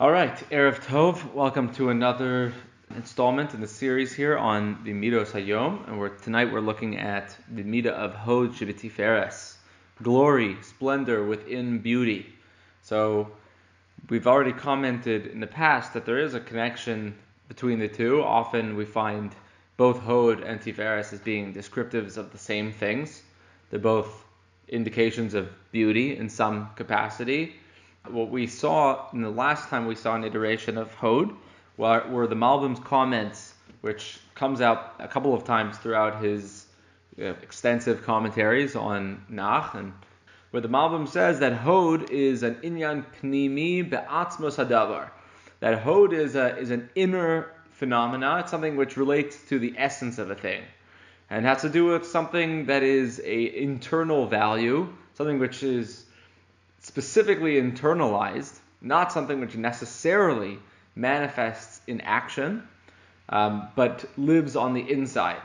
All right, Erev Tov, welcome to another installment in the series here on the Midos Hayom, and we're, tonight we're looking at the Midah of Hod Shibitiferes, glory, splendor within beauty. So we've already commented in the past that there is a connection between the two. Often we find both Hod and Tiferes as being descriptives of the same things. They're both indications of beauty in some capacity what we saw in the last time we saw an iteration of Hod were, were the Malbim's comments, which comes out a couple of times throughout his uh, extensive commentaries on Nach, and where the Malbim says that Hod is an inyan pnimi be'atzmos hadavar. That Hod is, a, is an inner phenomena. It's something which relates to the essence of a thing, and has to do with something that is a internal value, something which is specifically internalized, not something which necessarily manifests in action, um, but lives on the inside.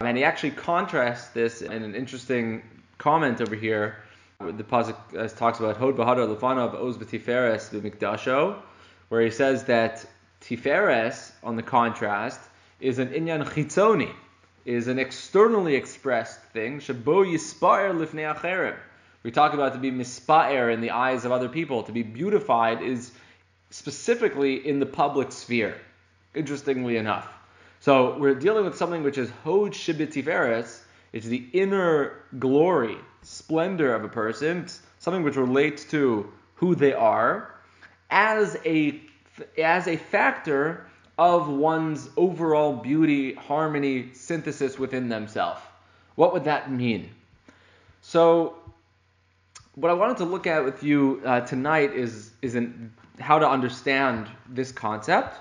And he actually contrasts this in an interesting comment over here. The pasuk uh, talks about Hod Bahadar Lefanav Oz B'Tiferes B'Mikdasho, where he says that Tiferes, on the contrast, is an inyan chitzoni, is an externally expressed thing. Shabo Yispaer Lifnei Acherim we talk about to be mispa'er in the eyes of other people, to be beautified is specifically in the public sphere, interestingly enough. So we're dealing with something which is hod shibitiferes, it's the inner glory, splendor of a person, it's something which relates to who they are, as a as a factor of one's overall beauty, harmony, synthesis within themselves. What would that mean? So what I wanted to look at with you uh, tonight is is in how to understand this concept,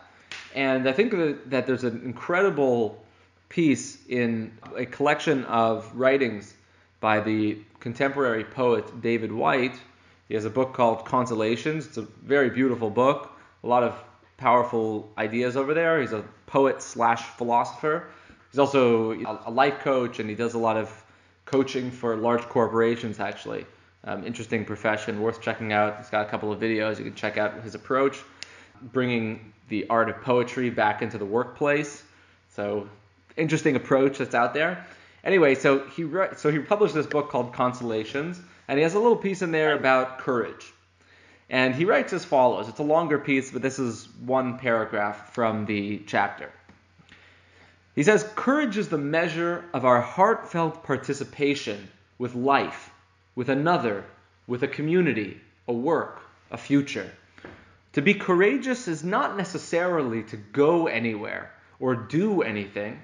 and I think that, that there's an incredible piece in a collection of writings by the contemporary poet David Whyte. He has a book called Consolations. It's a very beautiful book. A lot of powerful ideas over there. He's a poet slash philosopher. He's also a life coach, and he does a lot of coaching for large corporations actually. Um, interesting profession, worth checking out. He's got a couple of videos. You can check out his approach, bringing the art of poetry back into the workplace. So, interesting approach that's out there. Anyway, so he so he published this book called Consolations, and he has a little piece in there about courage. And he writes as follows. It's a longer piece, but this is one paragraph from the chapter. He says, Courage is the measure of our heartfelt participation with life with another, with a community, a work, a future. To be courageous is not necessarily to go anywhere or do anything,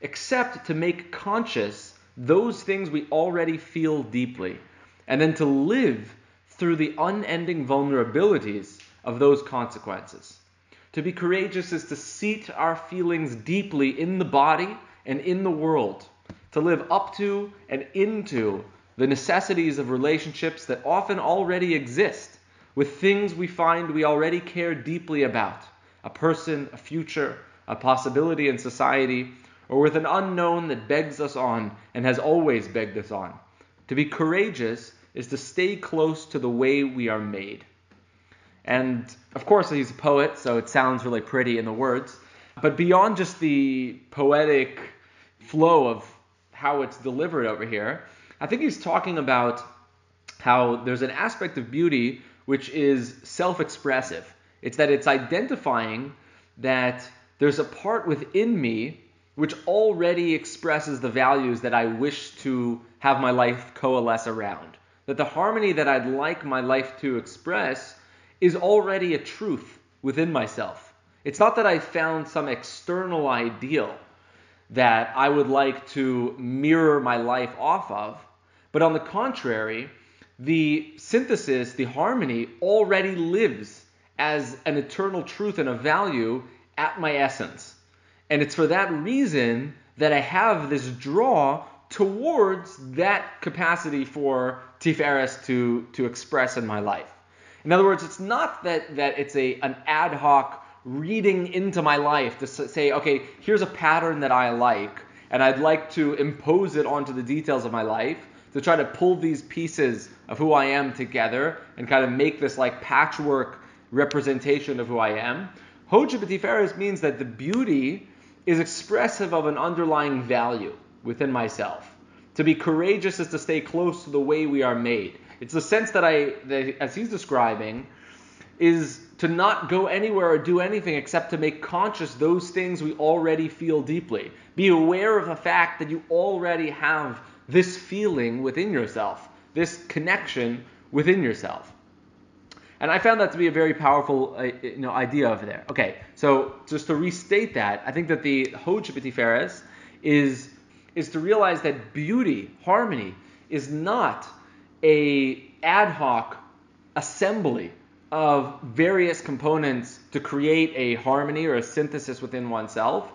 except to make conscious those things we already feel deeply, and then to live through the unending vulnerabilities of those consequences. To be courageous is to seat our feelings deeply in the body and in the world, to live up to and into the necessities of relationships that often already exist with things we find we already care deeply about a person, a future, a possibility in society, or with an unknown that begs us on and has always begged us on. To be courageous is to stay close to the way we are made. And of course, he's a poet, so it sounds really pretty in the words. But beyond just the poetic flow of how it's delivered over here, I think he's talking about how there's an aspect of beauty which is self expressive. It's that it's identifying that there's a part within me which already expresses the values that I wish to have my life coalesce around. That the harmony that I'd like my life to express is already a truth within myself. It's not that I found some external ideal that I would like to mirror my life off of, but on the contrary, the synthesis, the harmony, already lives as an eternal truth and a value at my essence. And it's for that reason that I have this draw towards that capacity for Tiferes to, to express in my life. In other words, it's not that, that it's a, an ad hoc reading into my life to say, okay, here's a pattern that I like, and I'd like to impose it onto the details of my life to try to pull these pieces of who I am together and kind of make this like patchwork representation of who I am. Tiferes means that the beauty is expressive of an underlying value within myself. To be courageous is to stay close to the way we are made. It's the sense that I, that, as he's describing, is to not go anywhere or do anything except to make conscious those things we already feel deeply. Be aware of the fact that you already have this feeling within yourself, this connection within yourself. And I found that to be a very powerful uh, you know, idea over there. Okay, so just to restate that, I think that the Hod Tiferes is, is to realize that beauty, harmony, is not a ad hoc assembly of various components to create a harmony or a synthesis within oneself,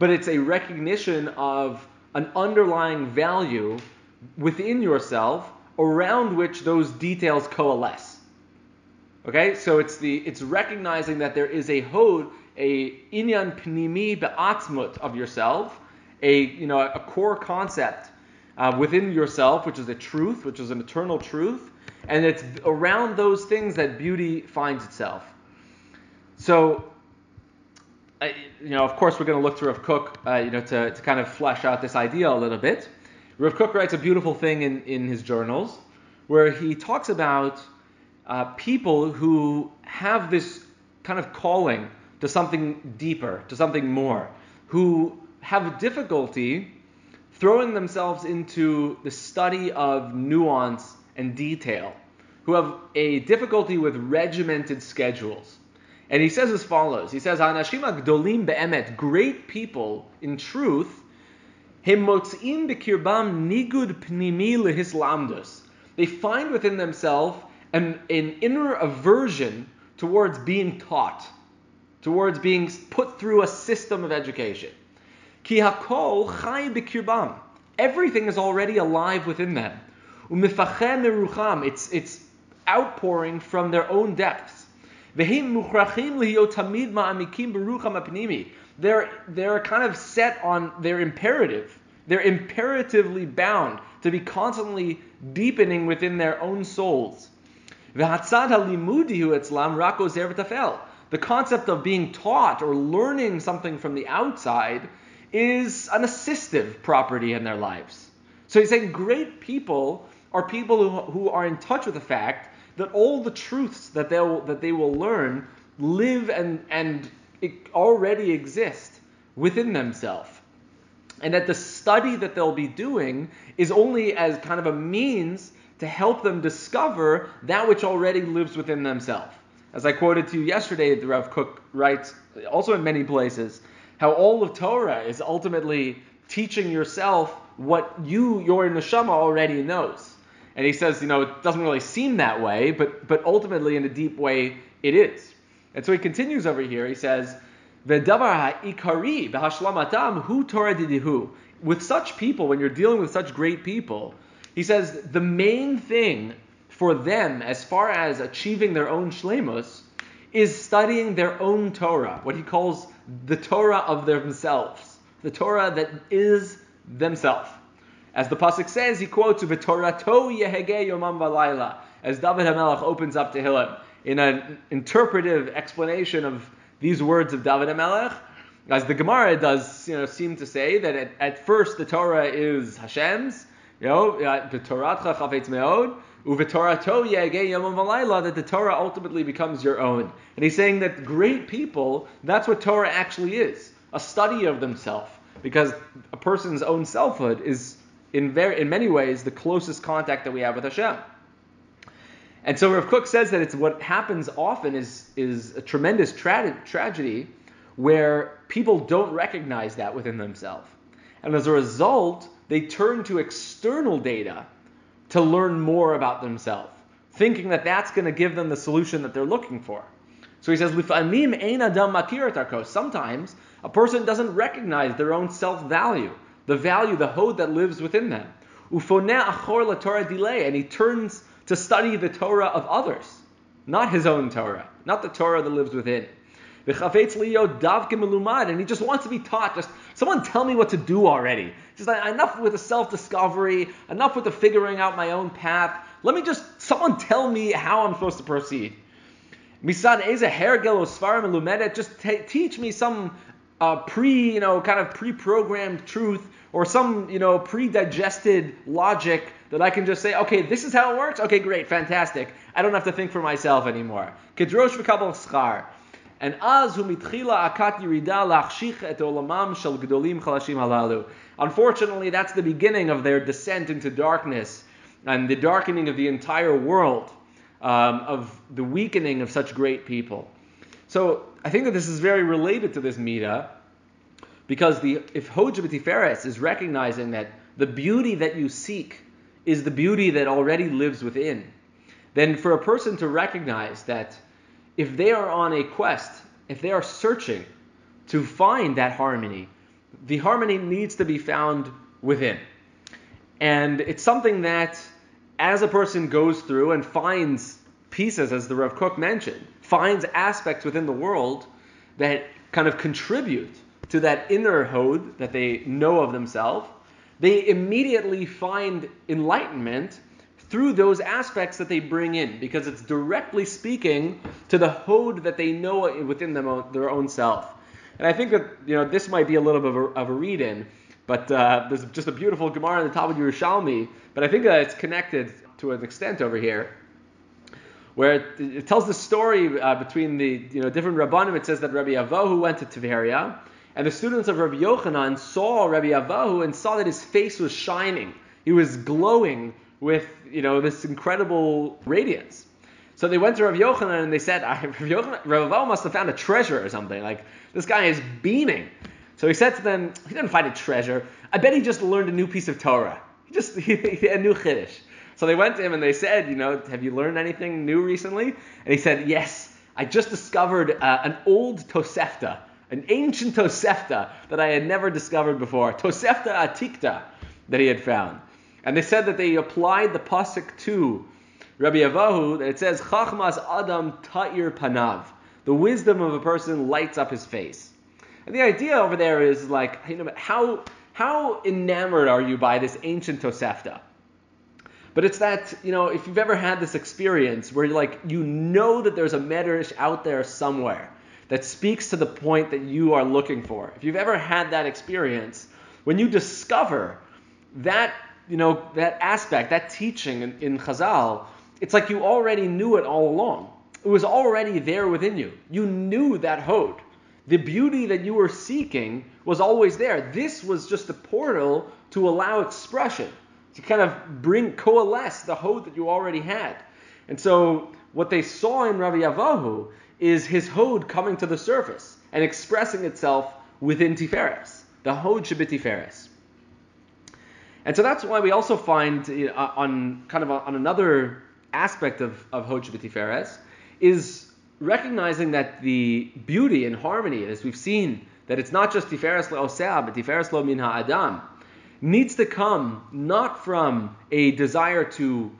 but it's a recognition of an underlying value within yourself around which those details coalesce. Okay, so it's the it's recognizing that there is a hod, a inyan pnimi be'atzmut of yourself, a you know a core concept uh, within yourself, which is a truth, which is an eternal truth, and it's around those things that beauty finds itself. So, you know, of course, we're going to look to Rav Kook, uh, you know, to, to kind of flesh out this idea a little bit. Rav Kook writes a beautiful thing in, in his journals where he talks about uh, people who have this kind of calling to something deeper, to something more, who have difficulty throwing themselves into the study of nuance and detail, who have a difficulty with regimented schedules. And he says as follows: He says, "Anashim gdolim be'emet, great people in truth, himotzim bekirbam nigud pnimi lehislamdus. They find within themselves an, an inner aversion towards being taught, towards being put through a system of education. Ki hakol chai bekirbam. Everything is already alive within them. Umifachem It's it's outpouring from their own depths. They're they're kind of set on their imperative. They're imperatively bound to be constantly deepening within their own souls. The concept of being taught or learning something from the outside is an assistive property in their lives. So he's saying great people are people who, who are in touch with the fact that all the truths that they'll that they will learn live and and already exist within themselves. And that the study that they'll be doing is only as kind of a means to help them discover that which already lives within themselves. As I quoted to you yesterday, the Rav Kook writes, also in many places, how all of Torah is ultimately teaching yourself what you, your neshama, already knows. And he says, you know, it doesn't really seem that way, but but ultimately in a deep way it is. And so he continues over here. He says, "V'davar ha'ikari b'hashlamatam hu Torah didihu." With such people, when you're dealing with such great people, he says the main thing for them, as far as achieving their own shlemus, is studying their own Torah, what he calls the Torah of themselves, the Torah that is themselves. As the pasuk says, he quotes "V'torato yehege yomam v'layla," as David Hamelach opens up Tehillim in an interpretive explanation of these words of David Hamelach. As the Gemara does, you know, seem to say that at, at first the Torah is Hashem's, you know, uh, the Torah chafetz meod, Uvetorato yege yomam v'layla, that the Torah ultimately becomes your own. And he's saying that great people, that's what Torah actually is, a study of themselves. Because a person's own selfhood is, in, very, in many ways, the closest contact that we have with Hashem. And so Rav Kook says that it's what happens often is, is a tremendous tra- tragedy where people don't recognize that within themselves. And as a result, they turn to external data to learn more about themselves, thinking that that's going to give them the solution that they're looking for. So he says, Sometimes a person doesn't recognize their own self value, the value, the hod that lives within them. And he turns to study the Torah of others, not his own Torah, not the Torah that lives within. And he just wants to be taught. Just someone tell me what to do already. Just like, enough with the self-discovery, enough with the figuring out my own path. Let me just someone tell me how I'm supposed to proceed. Misan eze hergel svarim lumedet. Just t- teach me some uh, pre, you know, kind of pre-programmed truth or some, you know, pre-digested logic that I can just say, okay, this is how it works. Okay, great, fantastic. I don't have to think for myself anymore. Kedrosh v'kabel schar. And az hu mitchila akat yirida lachshich et olamam shel gdolim chalashim halalu. Unfortunately, that's the beginning of their descent into darkness and the darkening of the entire world, um, of the weakening of such great people. So I think that this is very related to this Mida, because the if Hod B'Tiferes is recognizing that the beauty that you seek is the beauty that already lives within, then for a person to recognize that if they are on a quest, if they are searching to find that harmony, the harmony needs to be found within. And it's something that, as a person goes through and finds pieces, as the Rav Kook mentioned, finds aspects within the world that kind of contribute to that inner hod that they know of themselves, they immediately find enlightenment through those aspects that they bring in because it's directly speaking to the hod that they know within them, their own self. And I think that you know this might be a little bit of a, of a read-in, but uh, there's just a beautiful Gemara in the top Talmud Yerushalmi. But I think that it's connected to an extent over here, where it, it tells the story uh, between the you know different rabbanim. It says that Rabbi Avahu went to Tiberia, and the students of Rabbi Yochanan saw Rabbi Avahu and saw that his face was shining. He was glowing with you know this incredible radiance. So they went to Rav Yochanan and they said, Rav Yochanan, Rav must have found a treasure or something. Like this guy is beaming. So he said to them, he didn't find a treasure. I bet he just learned a new piece of Torah. He just he, he, a new chiddush. So they went to him and they said, you know, have you learned anything new recently? And he said, yes, I just discovered uh, an old Tosefta, an ancient Tosefta that I had never discovered before, Tosefta Atikta that he had found. And they said that they applied the pasuk to Rabbi Avahu that it says Chachmas Adam Ta'ir Panav. The wisdom of a person lights up his face. And the idea over there is like, you know, how how enamored are you by this ancient Tosefta? But it's that, you know, if you've ever had this experience where you're like, you know that there's a medrash out there somewhere that speaks to the point that you are looking for. If you've ever had that experience, when you discover that you know, that aspect, that teaching in, in Chazal, it's like you already knew it all along. It was already there within you. You knew that hod. The beauty that you were seeking was always there. This was just a portal to allow expression, to kind of bring, coalesce the hod that you already had. And so what they saw in Rabbi Avahu is his hod coming to the surface and expressing itself within Tiferes. The hod should be Tiferes. And so that's why we also find uh, on kind of on another aspect of, of Hod Tiferes is recognizing that the beauty and harmony, as we've seen, that it's not just Tiferes lo but Tiferes lo min ha'adam, needs to come not from a desire to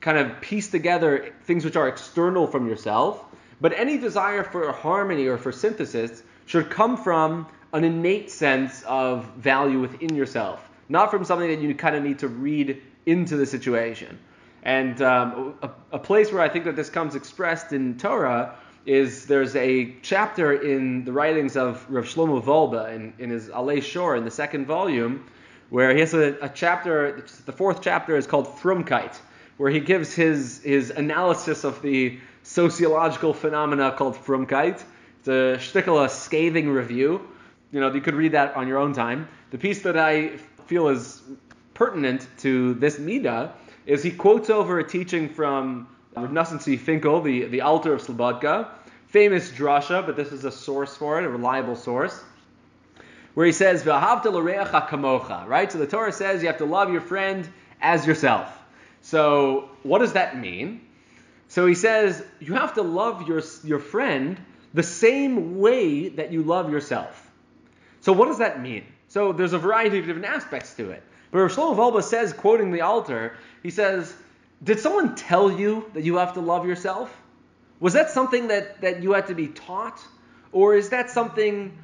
kind of piece together things which are external from yourself, but any desire for harmony or for synthesis should come from an innate sense of value within yourself not from something that you kind of need to read into the situation. And um, a, a, place where I think that this comes expressed in Torah is there's a chapter in the writings of Rav Shlomo Wolbe in, in his Alei Shor in the second volume, where he has a, a chapter, the fourth chapter is called Frumkeit, where he gives his, his analysis of the sociological phenomena called Frumkeit. It's a shtickle, a scathing review. You know, you could read that on your own time. The piece that I feel is pertinent to this Mida is he quotes over a teaching from uh, Rav Tzvi Finkel, the, the Alter of Slobodka, famous drasha, but this is a source for it, a reliable source, where he says, kamocha, right? So the Torah says you have to love your friend as yourself. So what does that mean? So he says you have to love your, your friend the same way that you love yourself. So what does that mean? So there's a variety of different aspects to it. But Shlomo Wolbe says, quoting the Alter, he says, "Did someone tell you that you have to love yourself? Was that something that that you had to be taught, or is that something?"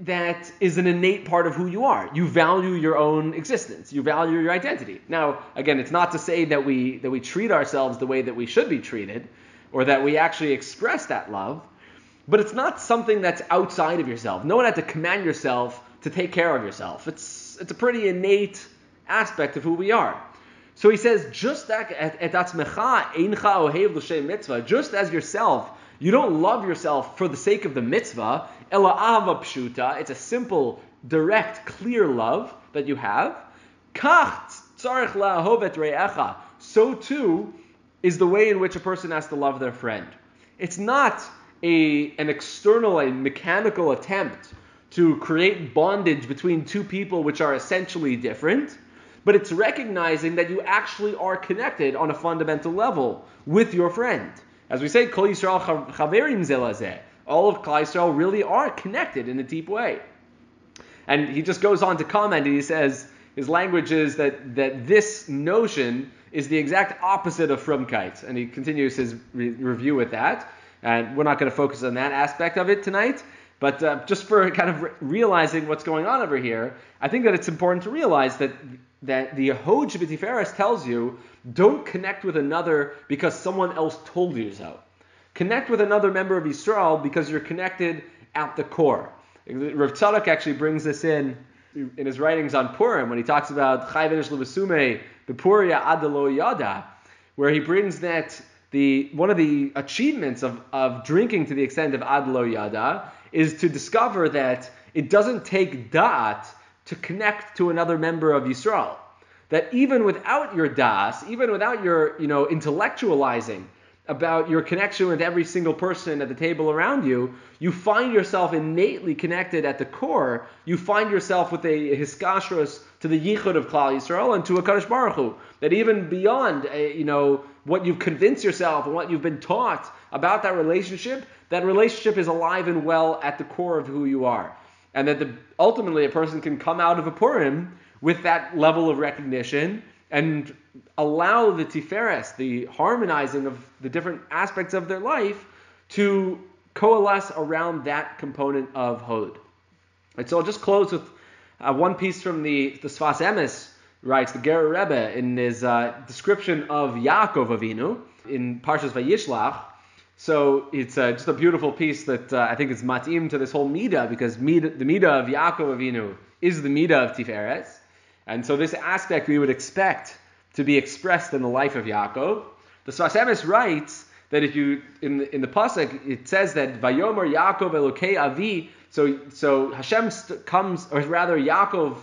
That is an innate part of who you are. You value your own existence. You value your identity. Now, again, it's not to say that we that we treat ourselves the way that we should be treated, or that we actually express that love, but it's not something that's outside of yourself. No one had to command yourself to take care of yourself. It's it's a pretty innate aspect of who we are. So he says, just that just as yourself, you don't love yourself for the sake of the mitzvah. Ela ava pshuta. It's a simple, direct, clear love that you have. So too is the way in which a person has to love their friend. It's not a, an external, a mechanical attempt to create bondage between two people which are essentially different, but it's recognizing that you actually are connected on a fundamental level with your friend. As we say, Kol Yisrael chaverim zelazeh. All of Yisrael really are connected in a deep way. And he just goes on to comment and he says, his language is that, that this notion is the exact opposite of frumkeit. And he continues his re- review with that. And we're not going to focus on that aspect of it tonight. But uh, just for kind of re- realizing what's going on over here, I think that it's important to realize that that the Hod B'Tiferes tells you don't connect with another because someone else told you so. Connect with another member of Israel because you're connected at the core. Rav Tzadok actually brings this in in his writings on Purim when he talks about Chayvenish Levasume, the Puria Adalo Yada, where he brings that the one of the achievements of, of drinking to the extent of Adlo Yada is to discover that it doesn't take da'at to connect to another member of Yisrael. That even without your das, even without your you know intellectualizing about your connection with every single person at the table around you, you find yourself innately connected at the core. You find yourself with a hiskashrus to the yichud of Klal Yisrael and to a Kadosh Baruch Hu. That even beyond uh, you know what you've convinced yourself and what you've been taught about that relationship, that relationship is alive and well at the core of who you are. And that the, ultimately a person can come out of a Purim with that level of recognition and allow the tiferes, the harmonizing of the different aspects of their life, to coalesce around that component of Hod. And so I'll just close with uh, one piece from the, the Sfas Emes writes, the Ger Rebbe, in his uh, description of Yaakov Avinu in Parshas Vayishlach. So it's uh, just a beautiful piece that uh, I think is matim to this whole Mida, because Mida, the Mida of Yaakov Avinu is the Mida of Tiferes. And so this aspect we would expect to be expressed in the life of Yaakov. The Sfas Emes writes that if you in the, in the pasuk it says that Vayomer Yaakov Elokei Avi. So so Hashem st- comes, or rather Yaakov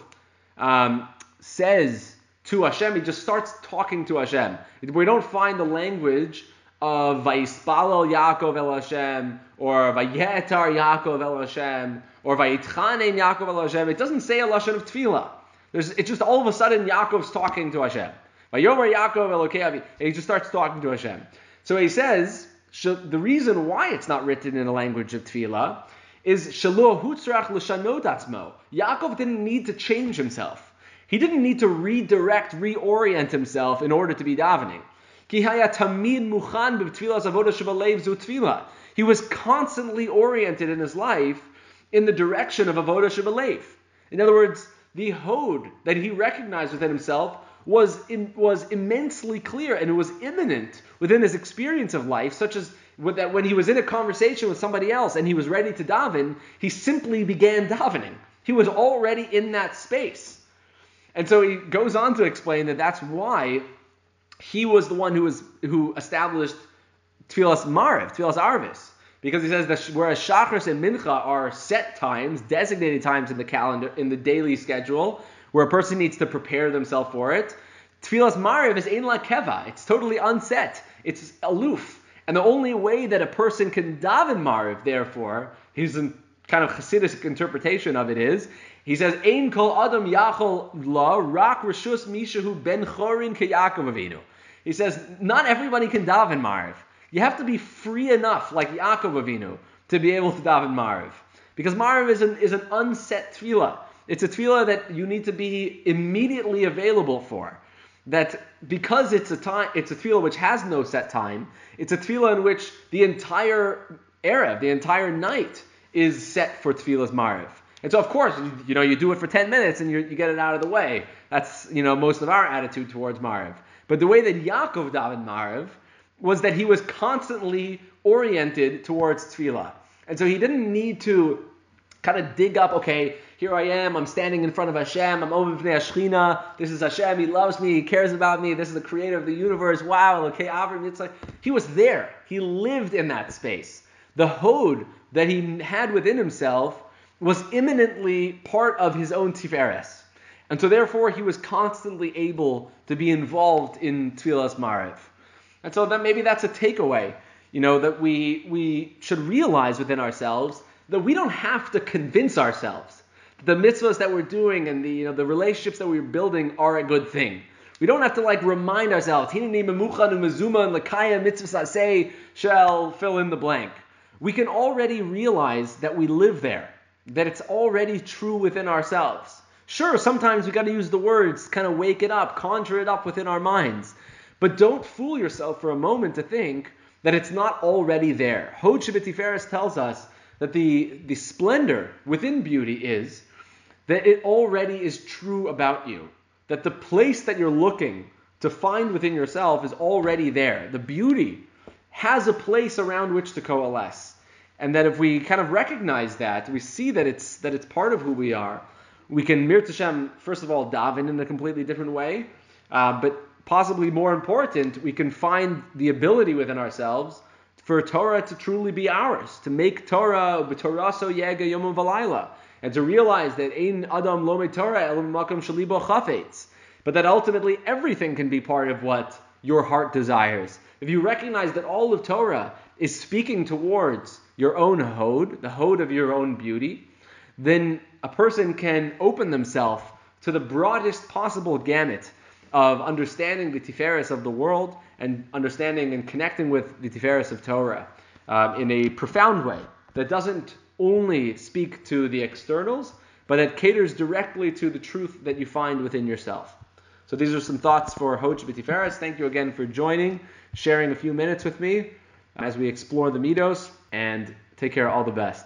um, says to Hashem. He just starts talking to Hashem. We don't find the language of Vayispalel Yaakov El Hashem or Vayetar Yaakov El Hashem or Vayitchanem Yaakov El Hashem. It doesn't say a lashon of tefillah. There's, it's just all of a sudden Yaakov's talking to Hashem. Yaakov and he just starts talking to Hashem. So he says the reason why it's not written in a language of tefillah is Atzmo. Yaakov didn't need to change himself. He didn't need to redirect, reorient himself in order to be davening. He was constantly oriented in his life in the direction of avodah shebalev. In other words, the hod that he recognized within himself was was immensely clear and it was imminent within his experience of life, such as that when he was in a conversation with somebody else and he was ready to daven, he simply began davening. He was already in that space. And so he goes on to explain that that's why he was the one who was who established Tfilas Mariv, Tfilas Arvis, because he says that whereas Shachris and Mincha are set times, designated times in the calendar, in the daily schedule, where a person needs to prepare themselves for it, Tfilas Mariv is Ein La Keva. It's totally unset. It's aloof. And the only way that a person can daven Mariv, therefore, his kind of Hasidic interpretation of it is, he says, Ein kol adam yachol la rak rishus mishahu ben chorin keyakov avinu. He says, not everybody can daven Mariv. You have to be free enough, like Yaakov Avinu, to be able to daven Mariv. Because Mariv is an, is an unset tefillah. It's a tefillah that you need to be immediately available for. That because it's a time, it's a tefillah which has no set time. It's a tefillah in which the entire era, the entire night, is set for tefillah's Mariv. And so, of course, you know, you do it for 10 minutes and you, you get it out of the way. That's, you know, most of our attitude towards Mariv. But the way that Yaakov davened Mariv was that he was constantly oriented towards tefillah. And so he didn't need to kind of dig up, okay, here I am, I'm standing in front of Hashem, I'm over Bnei Ashchina, this is Hashem, He loves me, He cares about me, this is the creator of the universe, wow, okay, Avram Yitzchak. He was there. He lived in that space. The hod that he had within himself was imminently part of his own tiferes. And so therefore he was constantly able to be involved in Tfilas Maariv. And so that maybe that's a takeaway, you know, that we we should realize within ourselves that we don't have to convince ourselves that the mitzvahs that we're doing and the you know the relationships that we're building are a good thing. We don't have to like remind ourselves, shall fill in the blank. We can already realize that we live there, that it's already true within ourselves. Sure, sometimes we got to use the words, kind of wake it up, conjure it up within our minds. But don't fool yourself for a moment to think that it's not already there. Hod Tiferes tells us that the, the splendor within beauty is that it already is true about you. That the place that you're looking to find within yourself is already there. The beauty has a place around which to coalesce. And that if we kind of recognize that, we see that it's that it's part of who we are, we can Mir Hashem, first of all, daven in a completely different way, uh, but possibly more important, we can find the ability within ourselves for Torah to truly be ours, to make Torah b'toraso yega yomim v'layla, and to realize that ein adam lo Torah el makam shalibo chafetz, but that ultimately everything can be part of what your heart desires. If you recognize that all of Torah is speaking towards your own hod, the hod of your own beauty, then a person can open themselves to the broadest possible gamut of understanding the Tiferes of the world and understanding and connecting with the Tiferes of Torah uh, in a profound way that doesn't only speak to the externals, but that caters directly to the truth that you find within yourself. So these are some thoughts for Hod B'Tiferes. Thank you again for joining, sharing a few minutes with me as we explore the Midos, and take care. All the best.